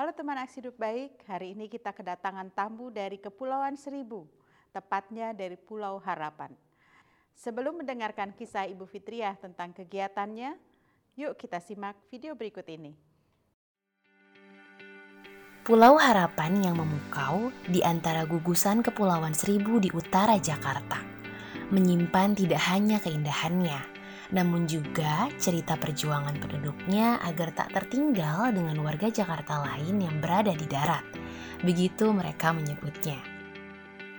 Halo teman aksi hidup baik, hari ini kita kedatangan tamu dari Kepulauan Seribu, tepatnya dari Pulau Harapan. Sebelum mendengarkan kisah Ibu Fitriah tentang kegiatannya, yuk kita simak video berikut ini. Pulau Harapan yang memukau di antara gugusan Kepulauan Seribu di utara Jakarta, menyimpan tidak hanya keindahannya, namun juga cerita perjuangan penduduknya agar tak tertinggal dengan warga Jakarta lain yang berada di darat. Begitu mereka menyebutnya.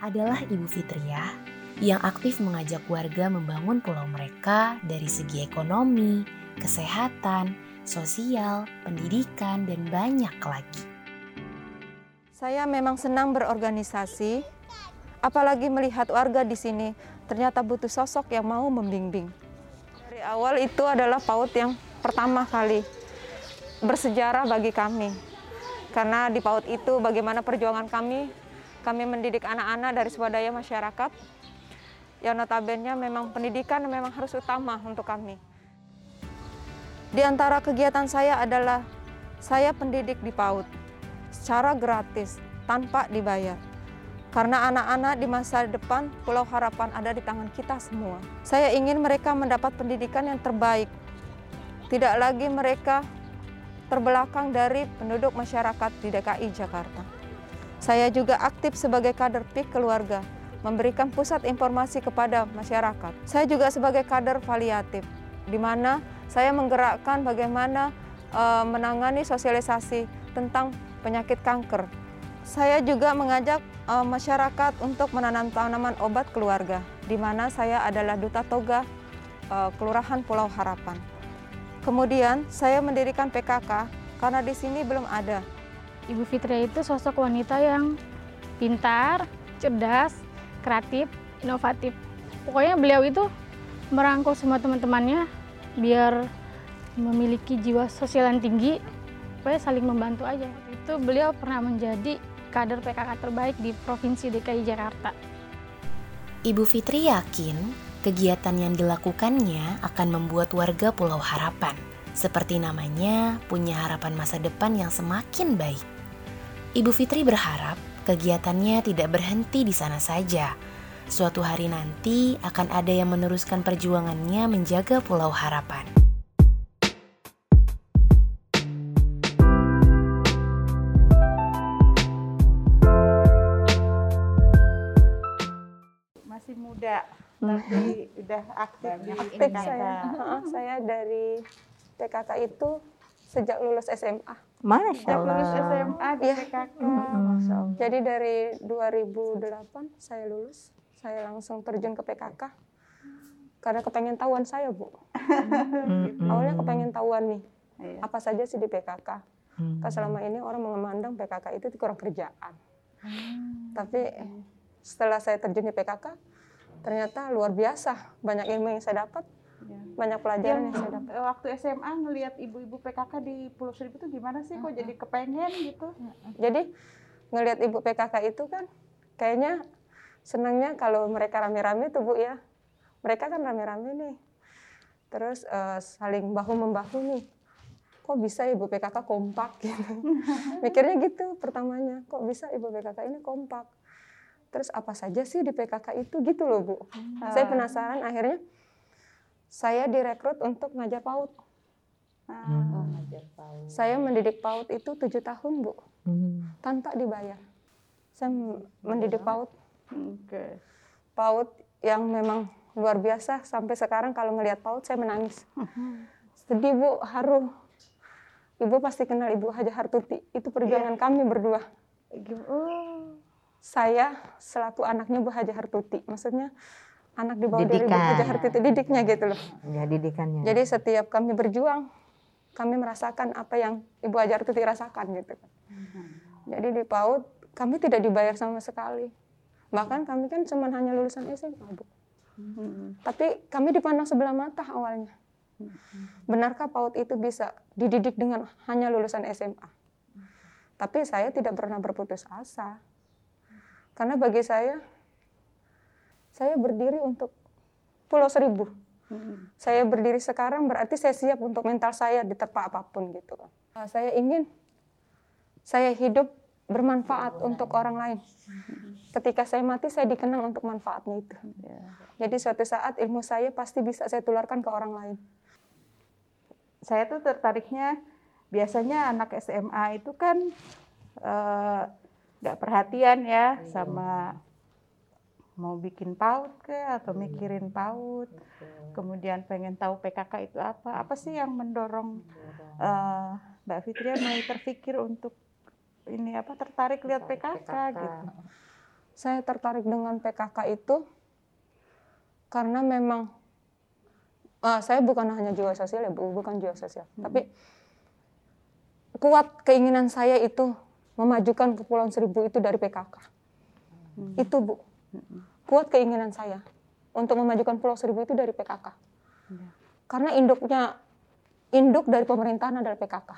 Adalah Ibu Fitriah yang aktif mengajak warga membangun pulau mereka dari segi ekonomi, kesehatan, sosial, pendidikan, dan banyak lagi. Saya memang senang berorganisasi, apalagi melihat warga di sini ternyata butuh sosok yang mau membimbing awal itu adalah PAUD yang pertama kali bersejarah bagi kami. Karena di PAUD itu bagaimana perjuangan kami, kami mendidik anak-anak dari swadaya masyarakat, yang notabene memang pendidikan memang harus utama untuk kami. Di antara kegiatan saya adalah saya pendidik di PAUD secara gratis, tanpa dibayar. Karena anak-anak di masa depan Pulau Harapan ada di tangan kita semua. Saya ingin mereka mendapat pendidikan yang terbaik. Tidak lagi mereka terbelakang dari penduduk masyarakat di DKI Jakarta. Saya juga aktif sebagai kader PIK keluarga, memberikan pusat informasi kepada masyarakat. Saya juga sebagai kader paliatif, di mana saya menggerakkan bagaimana uh, menangani sosialisasi tentang penyakit kanker. Saya juga mengajak uh, masyarakat untuk menanam tanaman obat keluarga, di mana saya adalah duta toga uh, Kelurahan Pulau Harapan. Kemudian saya mendirikan PKK karena di sini belum ada. Ibu Fitria itu sosok wanita yang pintar, cerdas, kreatif, inovatif. Pokoknya beliau itu merangkul semua teman-temannya biar memiliki jiwa sosial yang tinggi, supaya saling membantu aja. Itu beliau pernah menjadi kader PKK terbaik di Provinsi DKI Jakarta. Ibu Fitri yakin kegiatan yang dilakukannya akan membuat warga Pulau Harapan, seperti namanya, punya harapan masa depan yang semakin baik. Ibu Fitri berharap kegiatannya tidak berhenti di sana saja. Suatu hari nanti akan ada yang meneruskan perjuangannya menjaga Pulau Harapan. Muda tapi udah aktif di aktif saya. saya dari PKK itu sejak lulus SMA. Masya Allah. lulus SMA di ya. PKK. Hmm. Jadi dari 2008 saya lulus, saya langsung terjun ke PKK. Karena kepengen tahuan saya, Bu. hmm. Awalnya kepengen tahuan nih, iya. apa saja sih di PKK. Hmm. Karena selama ini orang memandang PKK itu kurang kerjaan. Hmm. Tapi setelah saya terjun di PKK, ternyata luar biasa. Banyak ilmu yang saya dapat. Ya. banyak pelajaran yang, yang saya dapat. waktu SMA ngelihat ibu-ibu PKK di Pulau Seribu itu gimana sih? Kok jadi kepengen gitu? Jadi ngelihat ibu PKK itu kan kayaknya senangnya kalau mereka rame-rame tuh bu ya. Mereka kan rame-rame nih. Terus uh, saling bahu membahu nih. Kok bisa ibu PKK kompak gitu? Mikirnya gitu pertamanya. Kok bisa ibu PKK ini kompak terus apa saja sih di PKK itu gitu loh Bu. Hmm. Saya penasaran akhirnya saya direkrut untuk ngajar PAUD. Hmm. Oh, ngajar PAUD. Saya mendidik PAUD itu tujuh tahun Bu, hmm. tanpa dibayar. Saya mendidik PAUD. Okay. PAUD yang memang luar biasa sampai sekarang kalau ngelihat PAUD saya menangis. Hmm. Sedih Bu, haru. Ibu pasti kenal Ibu Haja Hartuti. Itu perjuangan yeah. kami berdua. Oh saya selaku anaknya Bu Haja Hartuti. Maksudnya anak di bawah dari Bu Haja Hartuti, didiknya gitu loh. Ya, didikannya. Jadi setiap kami berjuang, kami merasakan apa yang Ibu Haja Hartuti rasakan gitu kan. Hmm. Jadi di PAUD kami tidak dibayar sama sekali. Bahkan kami kan cuma hanya lulusan SMA, Bu. Hmm. Tapi kami dipandang sebelah mata awalnya. Hmm. Benarkah PAUD itu bisa dididik dengan hanya lulusan SMA? Tapi saya tidak pernah berputus asa karena bagi saya, saya berdiri untuk Pulau Seribu. Hmm. Saya berdiri sekarang berarti saya siap untuk mental saya diterpa apa pun gitu. Nah, saya ingin saya hidup bermanfaat untuk orang lain. Ketika saya mati, saya dikenang untuk manfaatnya itu. Jadi suatu saat ilmu saya pasti bisa saya tularkan ke orang lain. Saya tuh tertariknya biasanya anak SMA itu kan eh, nggak perhatian ya sama mau bikin paut ke atau mikirin paut. Kemudian pengen tahu PKK itu apa. Apa sih yang mendorong uh, Mbak Fitria mulai terpikir untuk ini apa tertarik lihat PKK, gitu? Saya tertarik dengan PKK itu karena memang uh, saya bukan hanya jiwa sosial ya bu, bukan jiwa sosial, hmm. tapi kuat keinginan saya itu memajukan Kepulauan Seribu itu dari PKK. Hmm. Itu bu, kuat keinginan saya untuk memajukan Pulau Seribu itu dari PKK. Hmm. Karena induknya induk dari pemerintahan adalah PKK.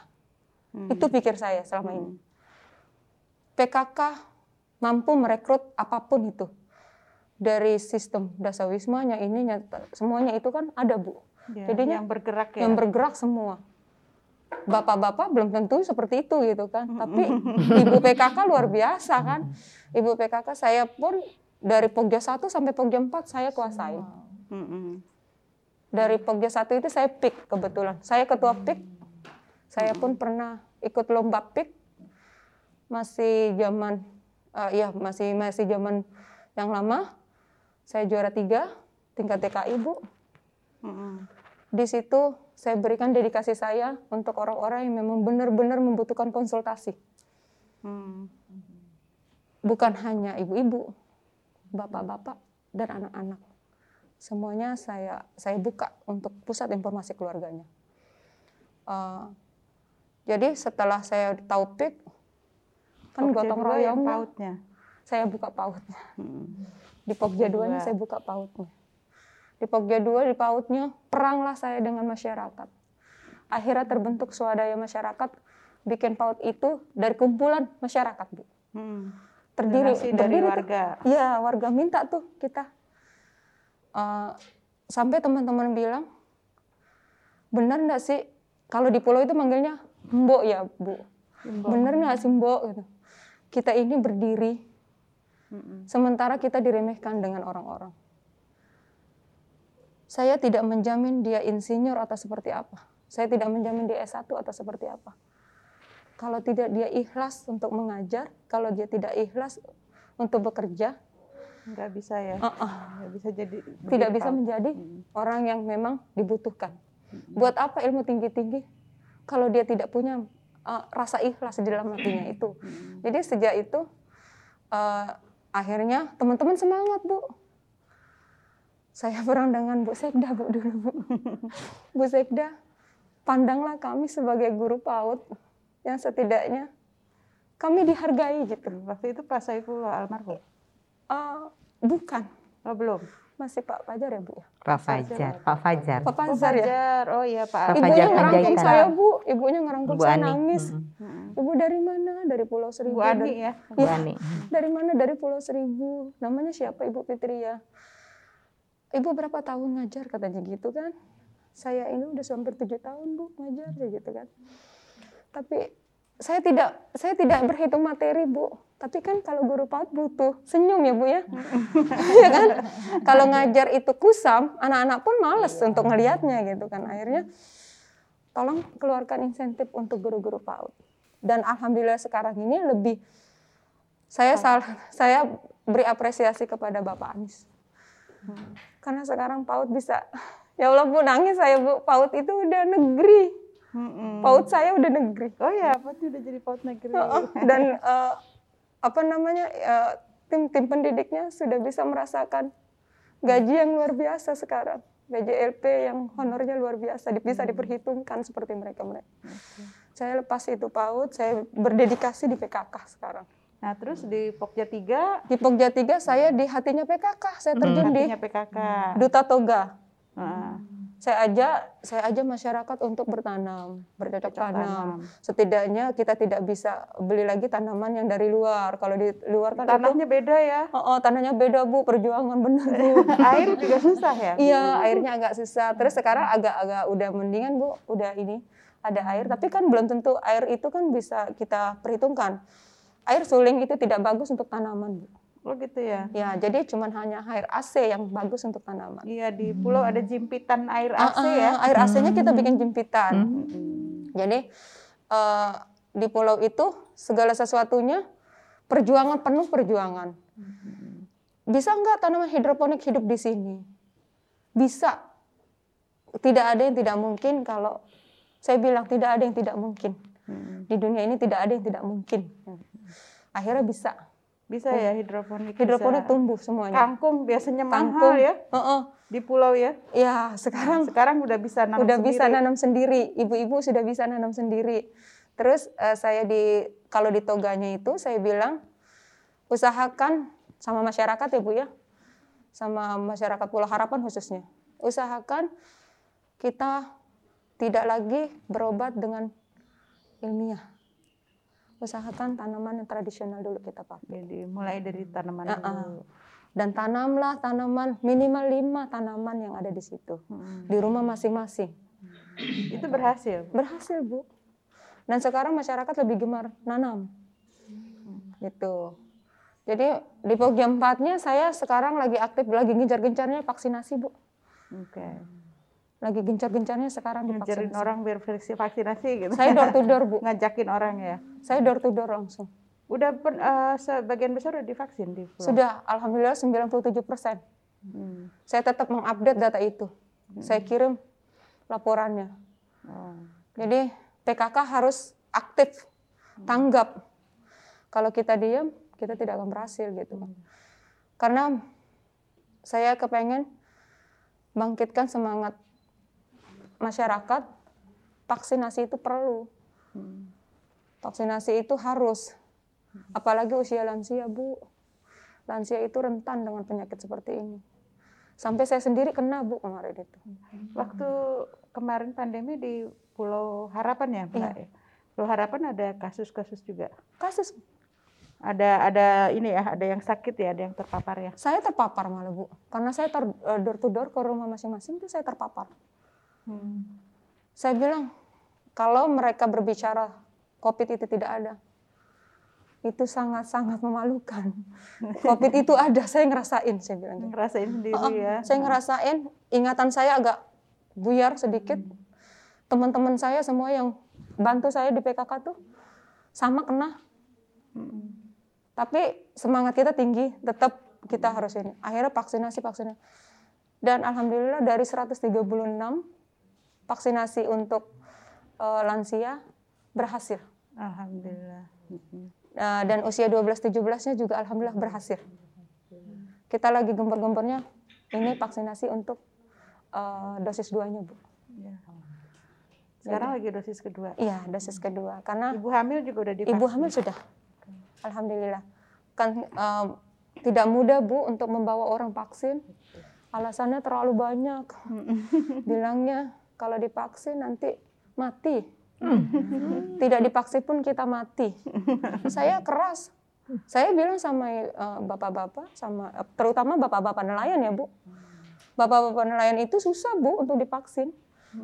Hmm. Itu pikir saya selama hmm. ini. PKK mampu merekrut apa pun itu dari sistem dasawismanya ini semuanya itu kan ada bu. Ya, Jadinya yang bergerak ya. Yang bergerak semua. Bapak-bapak belum tentu seperti itu gitu kan. Tapi ibu PKK luar biasa kan. Ibu PKK saya pun dari Pogja 1 sampai Pogja 4 saya kuasai. Dari Pogja 1 itu saya pick kebetulan. Saya ketua pick. Saya pun pernah ikut lomba pick masih zaman uh, ya masih masih zaman yang lama saya juara tiga tingkat TKI bu mm-hmm. di situ saya berikan dedikasi saya untuk orang-orang yang memang benar-benar membutuhkan konsultasi mm-hmm. bukan hanya ibu-ibu bapak-bapak dan anak-anak semuanya saya saya buka untuk pusat informasi keluarganya uh, jadi setelah saya tahu PIK kan Pokja gotong royong pautnya. Saya buka pautnya. Hmm. Di Pokja 2 saya buka pautnya. Di Pokja 2 di pautnya peranglah saya dengan masyarakat. Akhirnya terbentuk swadaya masyarakat bikin paut itu dari kumpulan masyarakat, Bu. Hmm. Terdiri dari terdiri warga. Iya, warga minta tuh kita. Uh, sampai teman-teman bilang, benar nggak sih kalau di pulau itu manggilnya mbok ya, Bu? Mbok. Bener nggak sih mbok? Gitu kita ini berdiri, sementara kita diremehkan dengan orang-orang. Saya tidak menjamin dia insinyur atau seperti apa. Saya tidak menjamin dia S1 atau seperti apa. Kalau tidak dia ikhlas untuk mengajar, kalau dia tidak ikhlas untuk bekerja, nggak bisa ya, uh -uh. nggak bisa jadi tidak bisa menjadi hmm. orang yang memang dibutuhkan. Hmm. Buat apa ilmu tinggi-tinggi kalau dia tidak punya uh, rasa ikhlas di dalam hatinya itu. Hmm. Jadi sejak itu uh, akhirnya teman-teman semangat bu. Saya perang dengan Bu Sekda bu dulu bu. Bu Sekda, pandanglah kami sebagai guru PAUD yang setidaknya kami dihargai gitu. Waktu itu Pak Saiful almarhum? Uh, bukan. Oh belum? masih Pak Fajar ya Bu ya? Pak Fajar, Pak Fajar. Pak Fajar, oh, ya? Oh iya Pak. Pak Ibunya ngerangkul saya Bu, ibunya ngerangkul saya nangis. Hmm. Ibu dari mana? Dari Pulau Seribu. Bu Ani ya? Bu ya. Ani. Dari mana? Dari Pulau Seribu. Namanya siapa Ibu Fitri ya? Ibu berapa tahun ngajar? Katanya gitu kan? Saya ini udah hampir tujuh tahun Bu ngajar gitu kan. Tapi saya tidak saya tidak berhitung materi bu. Tapi kan kalau guru PAUD butuh senyum ya bu ya. Ya kan? Kalau ngajar itu kusam anak-anak pun males untuk ngelihatnya gitu kan. Akhirnya tolong keluarkan insentif untuk guru-guru PAUD. Dan alhamdulillah sekarang ini lebih saya sal, saya beri apresiasi kepada Bapak Anies karena sekarang PAUD bisa ya Allah bu nangis saya bu PAUD itu udah negeri Mm-mm. Paut saya udah negeri. Oh ya, PAUD udah jadi paut negeri. Dan uh, apa namanya uh, tim tim pendidiknya sudah bisa merasakan gaji yang luar biasa sekarang. Gaji LP yang honornya luar biasa, bisa diperhitungkan seperti mereka mereka. Okay. Saya lepas itu PAUD, saya berdedikasi di PKK sekarang. Nah, terus di Pokja 3? Di Pokja 3 saya di hatinya PKK, saya terjun hmm. di PKK. Duta Toga. Hmm saya ajak saya ajak masyarakat untuk bertanam, bercocok tanam. Setidaknya kita tidak bisa beli lagi tanaman yang dari luar. Kalau di luar kan tanahnya itu, beda ya. Oh, oh, tanahnya beda Bu, perjuangan benar Bu. Air juga susah ya? Iya, airnya agak susah. Terus sekarang agak-agak udah mendingan Bu, udah ini ada air, tapi kan belum tentu air itu kan bisa kita perhitungkan. Air suling itu tidak bagus untuk tanaman, Bu. Oh gitu ya. Ya, jadi cuman hanya air AC yang bagus untuk tanaman. Iya di pulau ada jimpitan air Ah, AC ya. ah, Air AC-nya kita bikin jempitan. Hmm. Jadi eh, di pulau itu segala sesuatunya perjuangan penuh perjuangan. Bisa nggak tanaman hidroponik hidup di sini? Bisa. Tidak ada yang tidak mungkin kalau saya bilang tidak ada yang tidak mungkin. Hmm. Di dunia ini tidak ada yang tidak mungkin. Akhirnya bisa. Bisa ya hidroponik. Hidroponik bisa. tumbuh semuanya. Kangkung biasanya Kangkung. mahal ya Heeh. di pulau ya. Ya, sekarang Sekarang udah bisa nanam udah bisa sendiri. nanam sendiri. Ibu-ibu sudah bisa nanam sendiri. Terus eh, saya di kalau di toganya itu saya bilang usahakan sama masyarakat ya Bu ya. Sama masyarakat Pulau Harapan khususnya. Usahakan kita tidak lagi berobat dengan ilmiah. Usahakan tanaman yang tradisional dulu kita pakai. Jadi mulai dari tanaman Ah, ah. dulu. Dan tanamlah tanaman minimal lima tanaman yang ada di situ. Hmm. Di rumah masing-masing. Itu berhasil. Berhasil, Bu. Dan sekarang masyarakat lebih gemar nanam. Gitu. Jadi di Pogja 4-nya saya sekarang lagi aktif, lagi gencar-gencarnya vaksinasi, Bu. Oke. Lagi gencar-gencarnya sekarang Ngajarin divaksinasi. orang biar vaksinasi gitu. Saya door to door, Bu. Ngajakin orang ya. Saya door to door langsung. Udah pen, eh, sebagian besar udah divaksin di pulau. Sudah, Alhamdulillah 97 persen. Hmm. Saya tetap mengupdate data itu. Saya kirim laporannya. Oh. Jadi PKK harus aktif, tanggap. Kalau kita diam, kita tidak akan berhasil gitu. Karena saya kepengen bangkitkan semangat masyarakat, vaksinasi itu perlu. Hmm. Vaksinasi itu harus. Apalagi usia lansia, Bu. Lansia itu rentan dengan penyakit seperti ini. Sampai saya sendiri kena, Bu, kemarin itu. Waktu kemarin pandemi di Pulau Harapan ya, Mbak. Iya. Pulau Harapan ada kasus-kasus juga. Kasus Ada ada ini ya, ada yang sakit ya, ada yang terpapar ya. Saya terpapar malah bu, karena saya ter, eh, door to door ke rumah masing-masing itu saya terpapar. Saya bilang kalau mereka berbicara COVID itu tidak ada, itu sangat-sangat memalukan. COVID itu ada, saya ngerasain, saya bilang. gitu. Ngerasain sendiri Oh, ya. Saya ngerasain, ingatan saya agak buyar sedikit. Teman-teman saya semua yang bantu saya di PKK tuh sama kena. Tapi semangat kita tinggi, tetap kita harus ini. Akhirnya vaksinasi, vaksinasi. Dan alhamdulillah dari 136 vaksinasi untuk eh, lansia berhasil. Alhamdulillah. Nah, dan usia 12-17-nya juga alhamdulillah berhasil. Kita lagi gempur-gemburnya ini vaksinasi untuk eh, dosis 2-nya, Bu. Ya. Sekarang lagi dosis kedua. Iya, dosis kedua. Karena Ibu hamil juga udah divaksin. ibu hamil sudah. Alhamdulillah. Kan eh, tidak mudah, Bu, untuk membawa orang vaksin. Alasannya terlalu banyak. Bilangnya kalau divaksin nanti mati. Tidak divaksin pun kita mati. Saya keras. Saya bilang sama eh, bapak-bapak, sama eh, terutama bapak-bapak nelayan ya bu. Bapak-bapak nelayan itu susah bu untuk divaksin.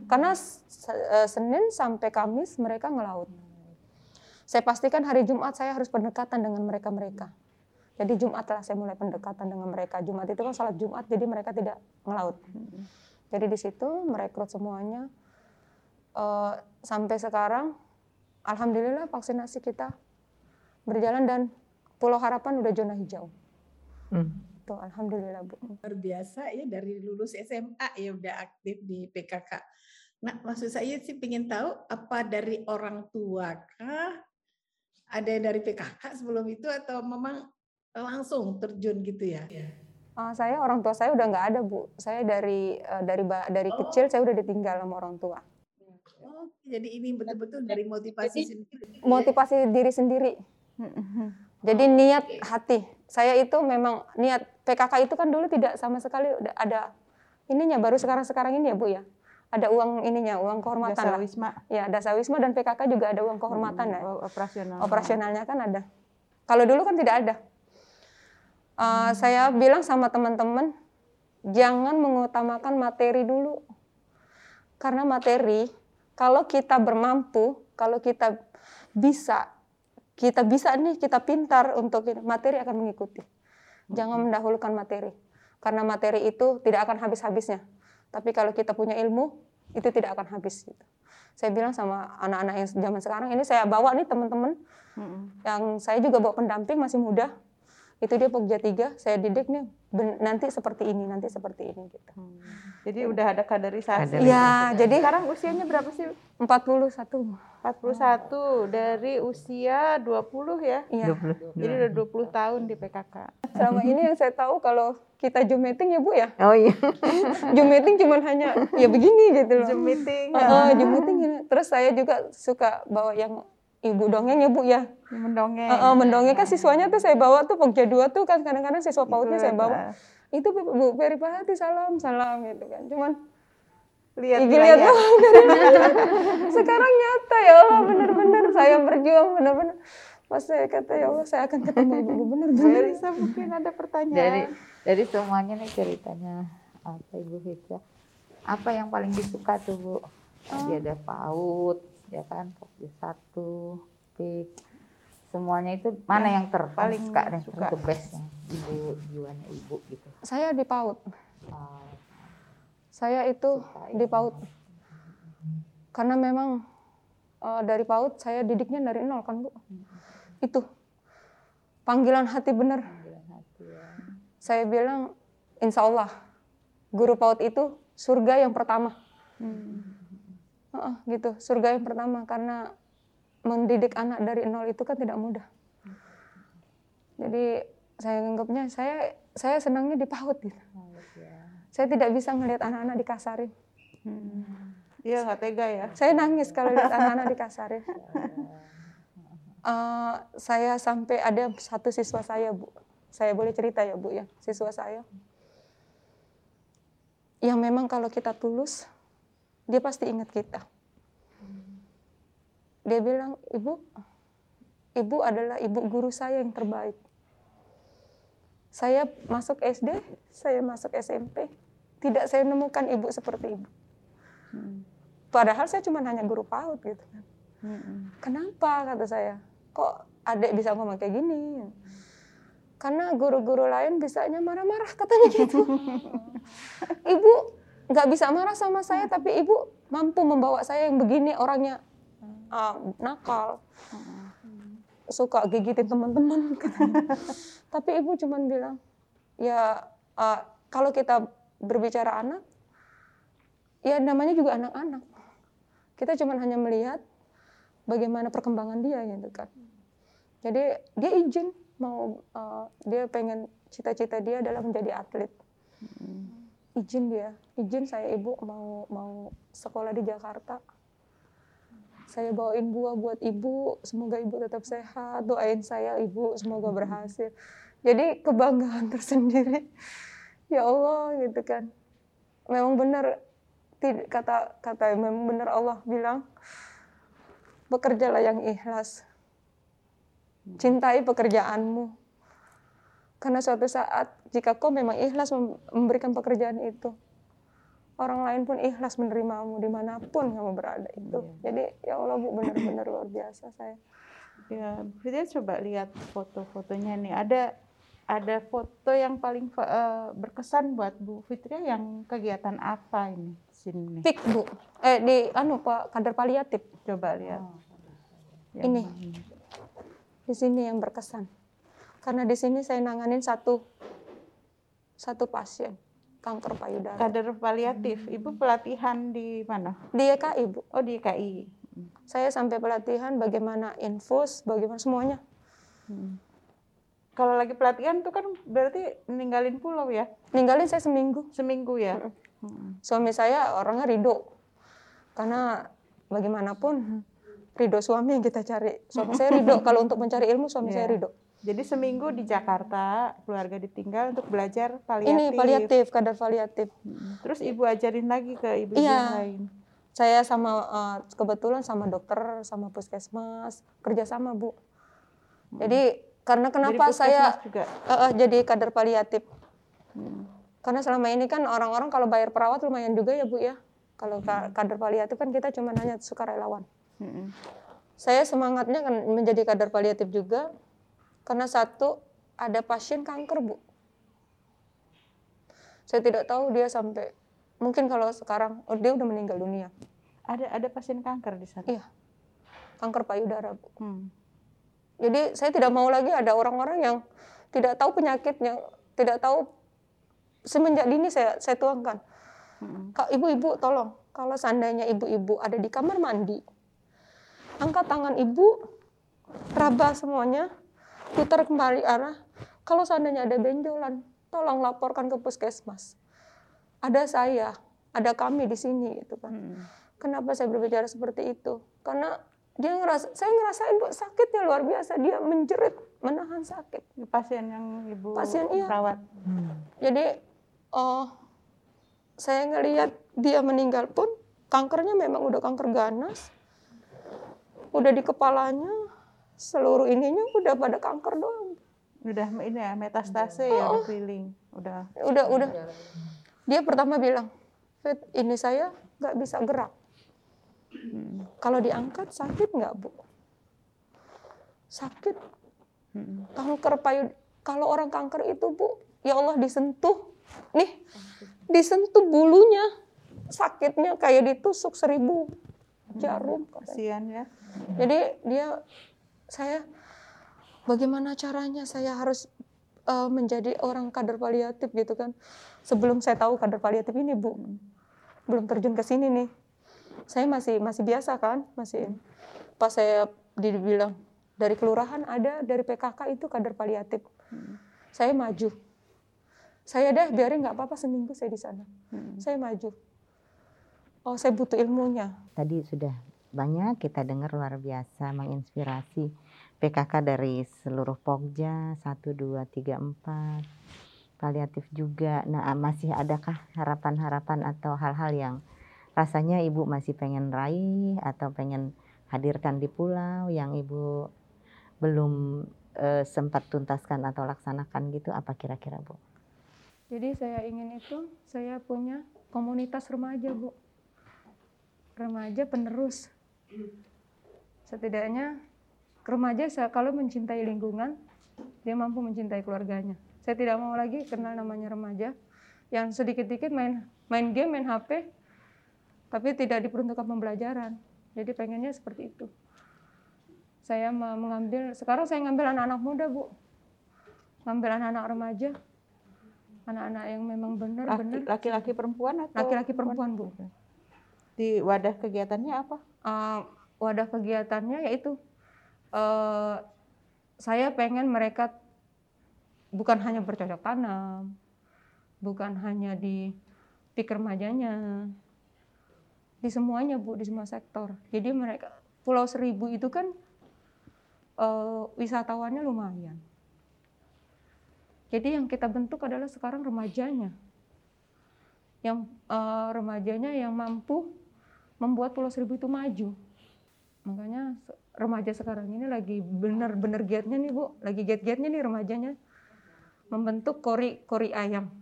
Karena eh, Senin sampai Kamis mereka ngelaut. Saya pastikan hari Jumat saya harus pendekatan dengan mereka-mereka. Jadi Jumat lah saya mulai pendekatan dengan mereka. Jumat itu kan salat Jumat, jadi mereka tidak ngelaut. Jadi di situ merekrut semuanya. Eh, sampai sekarang, alhamdulillah vaksinasi kita berjalan dan Pulau Harapan udah zona hijau. Hmm. Tuh, alhamdulillah bu. luar biasa ya dari lulus SMA ya udah aktif di PKK. Nah maksud saya sih ingin tahu apa dari orang tua kah? Ada yang dari PKK sebelum itu atau memang langsung terjun gitu ya? Eh, saya orang tua saya udah nggak ada bu. Saya dari eh, dari dari Oh. kecil saya udah ditinggal sama orang tua. Oh jadi ini betul-betul dari motivasi sendiri. ya? Motivasi diri sendiri. Jadi niat hati. Saya itu memang niat PKK itu kan dulu tidak sama sekali udah ada ininya baru sekarang-sekarang ini ya Bu ya. Ada uang ininya, uang kehormatan Jasa lah. Wisma. Ya, Dasa Wisma dan PKK juga ada uang kehormatan ya. Oh, operasional. Operasionalnya kan ada. Kalau dulu kan tidak ada. Eh, Saya bilang sama teman-teman, jangan mengutamakan materi dulu. Karena materi, kalau kita bermampu, kalau kita bisa, kita bisa nih, kita pintar untuk materi akan mengikuti. Jangan mendahulukan materi. Karena materi itu tidak akan habis-habisnya. Tapi kalau kita punya ilmu, itu tidak akan habis. Gitu. Saya bilang sama anak-anak yang zaman sekarang, ini saya bawa nih teman-teman, yang saya juga bawa pendamping masih muda, itu dia Pokja tiga saya didik nih ben- nanti seperti ini nanti seperti ini gitu Jadi udah ada kaderisasi. ya jadi Sekarang usianya berapa sih? 41 41 dari usia 20 ya. iya 20. Jadi udah 20 tahun di PKK. selama ini yang saya tahu kalau kita zoom meeting ya bu ya Oh iya. zoom meeting cuman hanya ya begini gitu loh Zoom meeting. Heeh, zoom meeting gini. terus saya juga suka bawa yang ibu dongeng ya bu ya mendongeng. Heeh, mendongeng kan siswanya tuh saya bawa tuh Pokja dua tuh kan kadang-kadang siswa pautnya saya bawa itu Bu Peri Pahati salam salam gitu kan cuman Lihat lihat ya. sekarang nyata ya Allah benar-benar saya berjuang benar-benar pas saya kata ya Allah saya akan ketemu ibu benar-benar Elisa mungkin ada pertanyaan. Dari dari semuanya nih ceritanya apa Ibu Fitria? Apa yang paling disuka tuh Bu? Tadi ada PAUD, ya kan? Pokja satu, PIK. Semuanya itu mana yang ter paling suka dan suka. the best yang Ibu jiwanya Ibu gitu. saya di PAUD Ah, saya itu di yang- PAUD karena memang eh, dari PAUD saya didiknya dari nol kan bu itu panggilan hati benar panggilan hati ya. saya bilang insya Allah guru PAUD itu surga yang pertama Heeh, gitu. Surga yang pertama karena mendidik anak dari nol itu kan tidak mudah. Jadi saya anggapnya saya saya senangnya di PAUD gitu. Ya. saya tidak bisa melihat anak-anak dikasarin. Iya nggak tega ya. saya nangis kalau lihat anak-anak dikasarin. Eh, saya sampai ada satu siswa saya bu. Saya boleh cerita ya bu ya siswa saya. Yang memang kalau kita tulus dia pasti ingat kita. Dia bilang ibu ibu adalah ibu guru saya yang terbaik. Saya masuk SD saya masuk SMP tidak saya nemukan ibu seperti ibu. Padahal saya cuma hanya guru PAUD gitu kan. Kenapa? kata saya. Kok adik bisa ngomong kayak gini? Karena guru-guru lain bisanya marah-marah katanya gitu. Ibu nggak bisa marah sama saya tapi ibu mampu membawa saya yang begini orangnya ah, nakal. Suka gigitin teman-teman. Tapi ibu cuman bilang ya ah, kalau kita berbicara anak ya namanya juga anak-anak. Kita cuman hanya melihat bagaimana perkembangan dia gitu kan. Jadi dia izin mau uh, dia pengen cita-cita dia adalah menjadi atlet. Izin dia, izin saya ibu mau mau sekolah di Jakarta. Saya bawain buah buat ibu, semoga ibu tetap sehat. Doain saya ibu semoga berhasil. Jadi kebanggaan tersendiri. Ya Allah gitu kan. Memang benar kata kata memang benar Allah bilang bekerjalah yang ikhlas. Cintai pekerjaanmu. Karena suatu saat jika kau memang ikhlas mem- memberikan pekerjaan itu, orang lain pun ikhlas menerimamu di mana pun kamu berada itu. Jadi ya Allah bu benar-benar luar biasa saya. Ya, Bu Fitria coba lihat foto-fotonya nih. Ada ada foto yang paling eh, berkesan buat Bu Fitria yang kegiatan apa ini sini? Pik bu, eh di anu pak kader paliatif Coba lihat. Yang Ini. di sini yang berkesan. Karena di sini saya nanganin satu satu pasien kanker payudara Kader paliatif. Ibu pelatihan di mana? di YKI bu. Oh di KI. Saya sampai pelatihan bagaimana infus, bagaimana semuanya. Kalau lagi pelatihan tuh kan berarti ninggalin pulau ya? Ninggalin saya seminggu. Seminggu ya? Mm. Suami saya orangnya ridho. Karena bagaimanapun ridho suami yang kita cari. Suami saya ridho. Kalau untuk mencari ilmu suami saya Iya. ridho. Jadi seminggu di Jakarta, keluarga ditinggal untuk belajar paliatif. Ini paliatif, kadar paliatif. Mm. Terus ibu ajarin lagi ke ibu yang Iya. lain. Saya sama eh, kebetulan sama dokter, sama puskesmas, kerjasama bu. Jadi karena kenapa Jadi saya juga. eh, eh, jadi kader paliatif? Mm. Karena selama ini kan orang-orang kalau bayar perawat lumayan juga ya bu ya. Kalau ka- kader paliatif kan kita cuma hanya sukarelawan. Mm-mm. Saya semangatnya kan menjadi kader paliatif juga karena satu ada pasien kanker bu. Saya tidak tahu dia sampai mungkin kalau sekarang oh, dia udah meninggal dunia. Ada ada pasien kanker di sana. Iya. Kanker payudara bu. Hmm. Jadi saya tidak mau lagi ada orang-orang yang tidak tahu penyakitnya, tidak tahu semenjak dini saya saya tuangkan. Mm-mm. Kak ibu-ibu tolong kalau seandainya ibu-ibu ada di kamar mandi, angkat tangan ibu, raba semuanya, putar kembali arah. Kalau seandainya ada benjolan, tolong laporkan ke puskesmas. Ada saya, ada kami di sini gitu kan. Mm-mm. Kenapa saya berbicara seperti itu? Karena dia ngerasa, saya ngerasain bu sakitnya luar biasa. Dia menjerit, menahan sakit. Pasien yang ibu Pasien, iya. rawat. Jadi oh saya ngelihat dia meninggal pun kankernya memang udah kanker ganas. Udah di kepalanya, seluruh ininya udah pada kanker doang. Udah ini ya metastase ya Oh. berkeliling. Udah. Udah udah. Dia pertama bilang, Fit, ini saya nggak bisa gerak. Mm-mm. Kalau diangkat sakit nggak bu? Sakit. Mm-mm. Kanker payud. Kalau orang kanker itu bu, ya Allah disentuh. Nih, disentuh bulunya. Sakitnya kayak ditusuk seribu jarum. Kasihan ya. Jadi dia, saya, bagaimana caranya saya harus eh, menjadi orang kader paliatif gitu kan. Sebelum saya tahu kader paliatif ini bu, belum terjun ke sini nih. Saya masih masih biasa kan, masih pas saya dibilang dari kelurahan ada, dari PKK itu kader paliatif. Saya maju. Saya dah biarin nggak apa-apa seminggu saya di sana. Mm-mm. Saya maju. Oh saya butuh ilmunya. Tadi sudah banyak kita dengar luar biasa menginspirasi PKK dari seluruh Pokja 1 2 3 4 paliatif juga. Nah, masih adakah harapan-harapan atau hal-hal yang rasanya Ibu masih pengen raih atau pengen hadirkan di pulau yang Ibu belum eh, sempat tuntaskan atau laksanakan gitu apa kira-kira Bu? Jadi saya ingin itu, saya punya komunitas remaja, Bu. Remaja penerus. Setidaknya remaja kalau mencintai lingkungan, dia mampu mencintai keluarganya. Saya tidak mau lagi kenal namanya remaja yang sedikit-dikit main main game, main HP, tapi tidak diperuntukkan pembelajaran. Jadi pengennya seperti itu. Saya mengambil, sekarang saya ngambil anak-anak muda, Bu. Ngambil anak-anak remaja, anak-anak yang memang benar-benar Laki-laki perempuan atau laki-laki perempuan bu. Di wadah kegiatannya apa? Uh, wadah kegiatannya yaitu uh, saya pengen mereka bukan hanya bercocok tanam, bukan hanya di pikir remajanya, di semuanya bu, di semua sektor. Jadi mereka Pulau Seribu itu kan uh, wisatawannya lumayan. Jadi yang kita bentuk adalah sekarang remajanya, yang eh, remajanya yang mampu membuat Pulau Seribu itu maju. Makanya remaja sekarang ini lagi benar-benar giatnya nih bu, lagi giat-giatnya nih remajanya membentuk kori kori ayam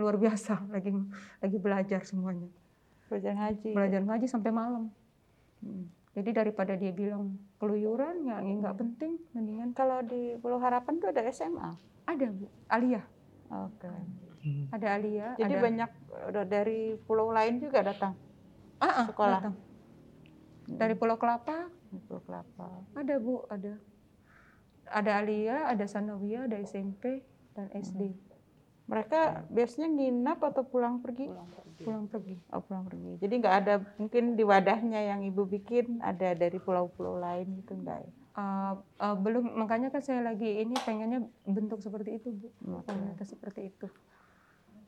luar biasa, lagi lagi belajar semuanya, Belajar ngaji. belajar ngaji sampai malam. Hmm. Jadi daripada dia bilang keluyuran, ya nggak penting, mendingan Kalau di Pulau Harapan tuh ada SMA. ada bu, Alia, Oke. ada Alia, Jadi ada banyak eh, dari pulau lain juga datang Ah, ah, sekolah. datang. Dari Pulau Kelapa Pulau Kelapa. ada bu, ada. Ada Alia, ada Sanawiyah, ada SMP dan SD. Mereka biasanya nginap atau pulang pergi? Pulang pergi. Oh, pulang pergi. Jadi nggak ada mungkin di wadahnya yang ibu bikin ada dari pulau-pulau lain gitu enggak ya? Uh, uh, belum, makanya kan saya lagi ini pengennya bentuk seperti itu bu, komunitas seperti itu.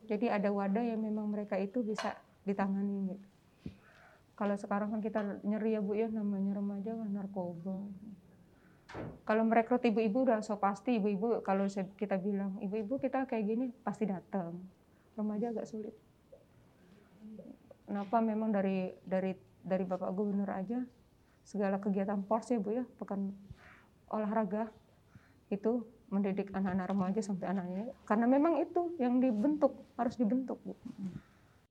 Jadi ada wadah yang memang mereka itu bisa ditangani gitu. Kalau sekarang kan kita nyeri ya bu ya namanya remaja kan narkoba. Kalau merekrut ibu-ibu udah so pasti ibu-ibu kalau kita bilang ibu-ibu kita kayak gini pasti datang. Remaja agak sulit. Kenapa memang dari dari dari Bapak Gubernur aja segala kegiatan pors ya Bu ya, pekan olahraga itu mendidik anak-anak remaja sampai anaknya karena memang itu yang dibentuk harus dibentuk Bu.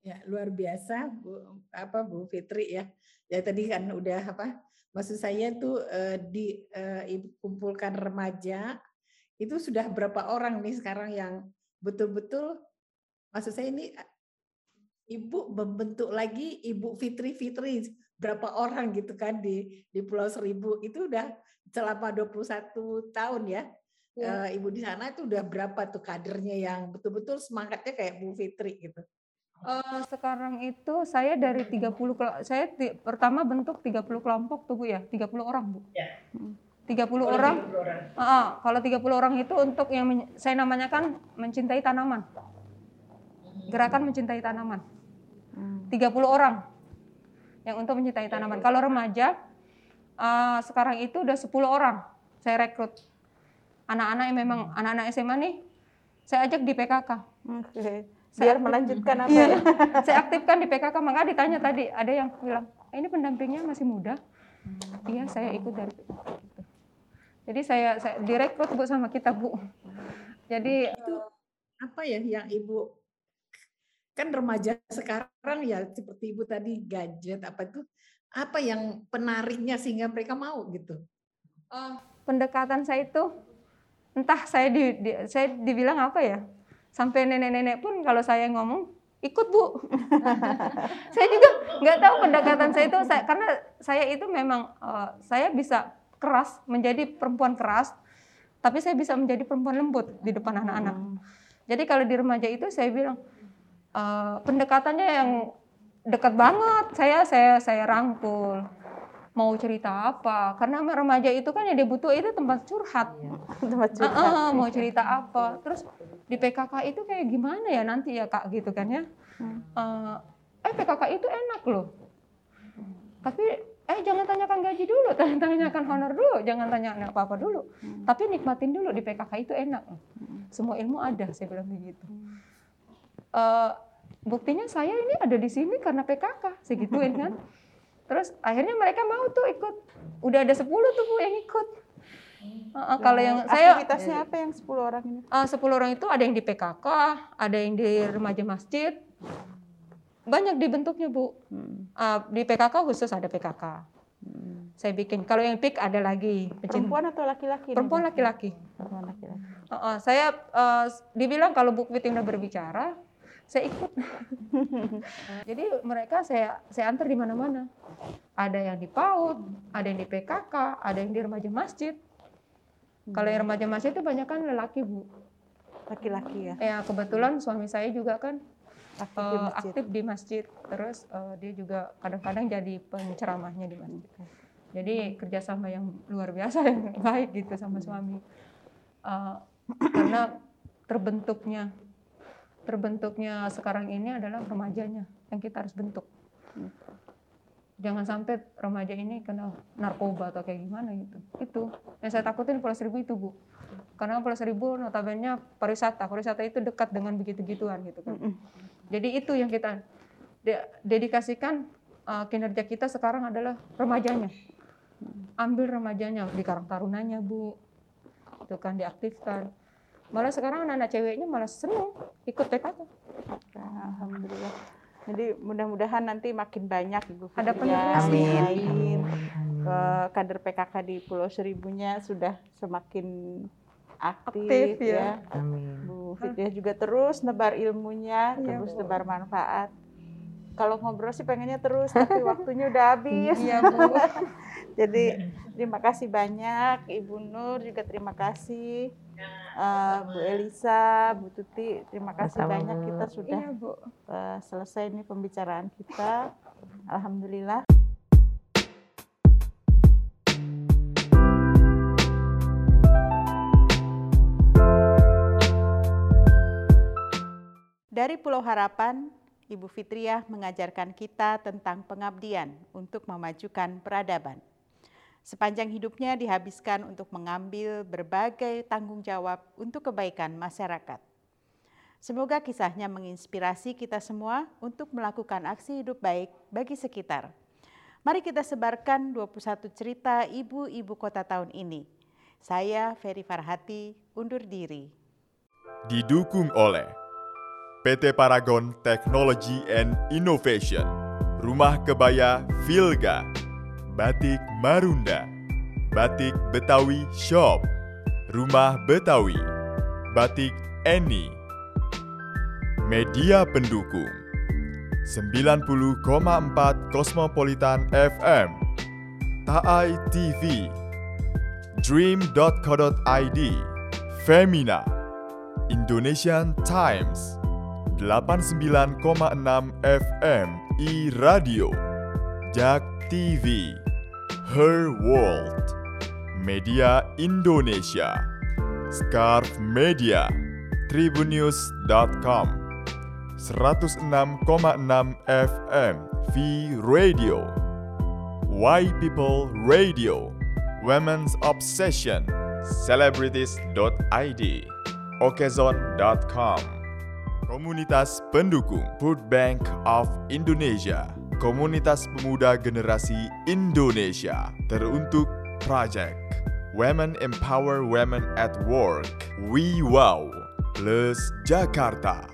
Ya, luar biasa Bu apa Bu Fitri ya. Ya tadi kan udah apa? Maksud saya tuh eh, di eh, kumpulkan remaja itu sudah berapa orang nih sekarang yang betul-betul maksud saya ini Ibu membentuk lagi Ibu Fitri Fitri berapa orang gitu kan di di Pulau Seribu itu udah selama 21 tahun ya. ya. Uh, Ibu di sana itu udah berapa tuh kadernya yang betul-betul semangatnya kayak Bu Fitri gitu. Uh, sekarang itu saya dari 30 saya di, pertama bentuk 30 kelompok tuh Bu ya, 30 orang Bu. Ya. 30 oh, orang. 30 orang. Uh, kalau 30 orang itu untuk yang saya namanya kan mencintai tanaman. Gerakan mencintai tanaman. Hmm. 30 orang yang untuk mencintai tanaman. Kalau remaja uh, sekarang itu udah 10 orang saya rekrut. Anak-anak yang memang anak-anak SMA nih saya ajak di PKK. Oke. Okay biar melanjutkan apa iya, ya? saya aktifkan di PKK maka ditanya tadi ada yang bilang eh, ini pendampingnya masih muda hmm. iya saya ikut dari gitu. jadi saya, saya direkrut bu sama kita bu jadi itu apa ya yang ibu kan remaja sekarang ya seperti ibu tadi gadget apa itu apa yang penariknya sehingga mereka mau gitu uh, pendekatan saya itu entah saya di, di saya dibilang apa ya sampai nenek-nenek pun kalau saya ngomong ikut bu. Saya juga nggak tahu pendekatan saya itu saya, karena saya itu memang uh, saya bisa keras menjadi perempuan keras tapi saya bisa menjadi perempuan lembut di depan anak-anak. Hmm. jadi kalau di remaja itu saya bilang uh, pendekatannya yang dekat banget saya saya saya rangkul mau cerita apa? Karena remaja itu kan yang dia butuh itu tempat curhat. Iya. tempat curhat. Uh, uh, mau cerita apa? Terus di PKK itu kayak gimana ya nanti ya kak gitu kan ya? Uh, eh PKK itu enak loh. Tapi eh jangan tanyakan gaji dulu tanyakan honor dulu jangan tanya apa apa dulu. Hmm. tapi nikmatin dulu di PKK itu enak. Semua ilmu ada saya bilang begitu. Uh, buktinya saya ini ada di sini karena PKK segituin kan Terus akhirnya mereka mau tuh ikut. Udah ada 10 tuh Bu yang ikut. Uh, uh, kalau yang saya aktivitasnya apa yang 10 orang ini? Uh, 10 orang itu ada yang di PKK, ada yang di remaja masjid. Banyak dibentuknya, Bu. Uh, di PKK khusus ada PKK. Hmm. Saya bikin. Kalau yang PIK ada lagi. Perempuan atau laki-laki? Perempuan laki-laki. Perempuan laki-laki. Uh, uh, saya uh, dibilang kalau Bu Fitri udah berbicara, saya ikut. Jadi mereka saya saya antar di mana-mana. Ada yang di PAUD, ada yang di PKK, ada yang di remaja masjid. Kalau yang remaja masjid itu banyak kan lelaki bu. Laki-laki ya. Ya kebetulan suami saya juga kan aktif, uh, di, masjid. aktif di masjid. Terus uh, dia juga kadang-kadang jadi penceramahnya di masjid. Jadi kerjasama yang luar biasa yang baik gitu sama suami. Uh, karena terbentuknya terbentuknya sekarang ini adalah remajanya yang kita harus bentuk. Jangan sampai remaja ini kena narkoba atau kayak gimana gitu. Itu yang saya takutin Pulau Seribu itu bu. Karena Pulau Seribu notabene pariwisata. Pariwisata itu dekat dengan begitu-gituan gitu kan. Jadi itu yang kita dedikasikan uh, kinerja kita sekarang adalah remajanya. Ambil remajanya di Karang Tarunanya bu. Itu kan diaktifkan malah sekarang anak-anak ceweknya malah seneng ikut PKK. Alhamdulillah. Jadi mudah-mudahan nanti makin banyak Ibu Ada penerus lain ke kader PKK di Pulau Seribunya sudah semakin aktif, aktif ya. ya. Amin. Bu Fitria juga terus nebar ilmunya, ya, terus Bu. nebar manfaat. Kalau ngobrol sih pengennya terus, tapi waktunya udah habis. Iya, Bu. Jadi terima kasih banyak Ibu Nur juga terima kasih uh, Bu Elisa, Bu Tuti, terima kasih Bersama banyak kita sudah iya, Bu. Uh, selesai ini pembicaraan kita. Alhamdulillah. Dari Pulau Harapan, Ibu Fitriah mengajarkan kita tentang pengabdian untuk memajukan peradaban. Sepanjang hidupnya dihabiskan untuk mengambil berbagai tanggung jawab untuk kebaikan masyarakat. Semoga kisahnya menginspirasi kita semua untuk melakukan aksi hidup baik bagi sekitar. Mari kita sebarkan 21 cerita ibu-ibu kota tahun ini. Saya Ferry Farhati undur diri. Didukung oleh PT Paragon Technology and Innovation, Rumah Kebaya Vilga, Batik Marunda, Batik Betawi Shop, Rumah Betawi, Batik Eni, Media pendukung. 90,4 Cosmopolitan FM, Taai TV, Dream.co.id, Femina, Indonesian Times, 89,6 FM I Radio, Jak TV, Her World, Media Indonesia, Scarf Media, Tribunnews.com, 106,6 FM V Radio, Why People Radio, Women's Obsession, Celebrities.id, Okezon.com. Komunitas Pendukung Food Bank of Indonesia Komunitas Pemuda Generasi Indonesia Teruntuk Project Women Empower Women at Work We Wow Plus Jakarta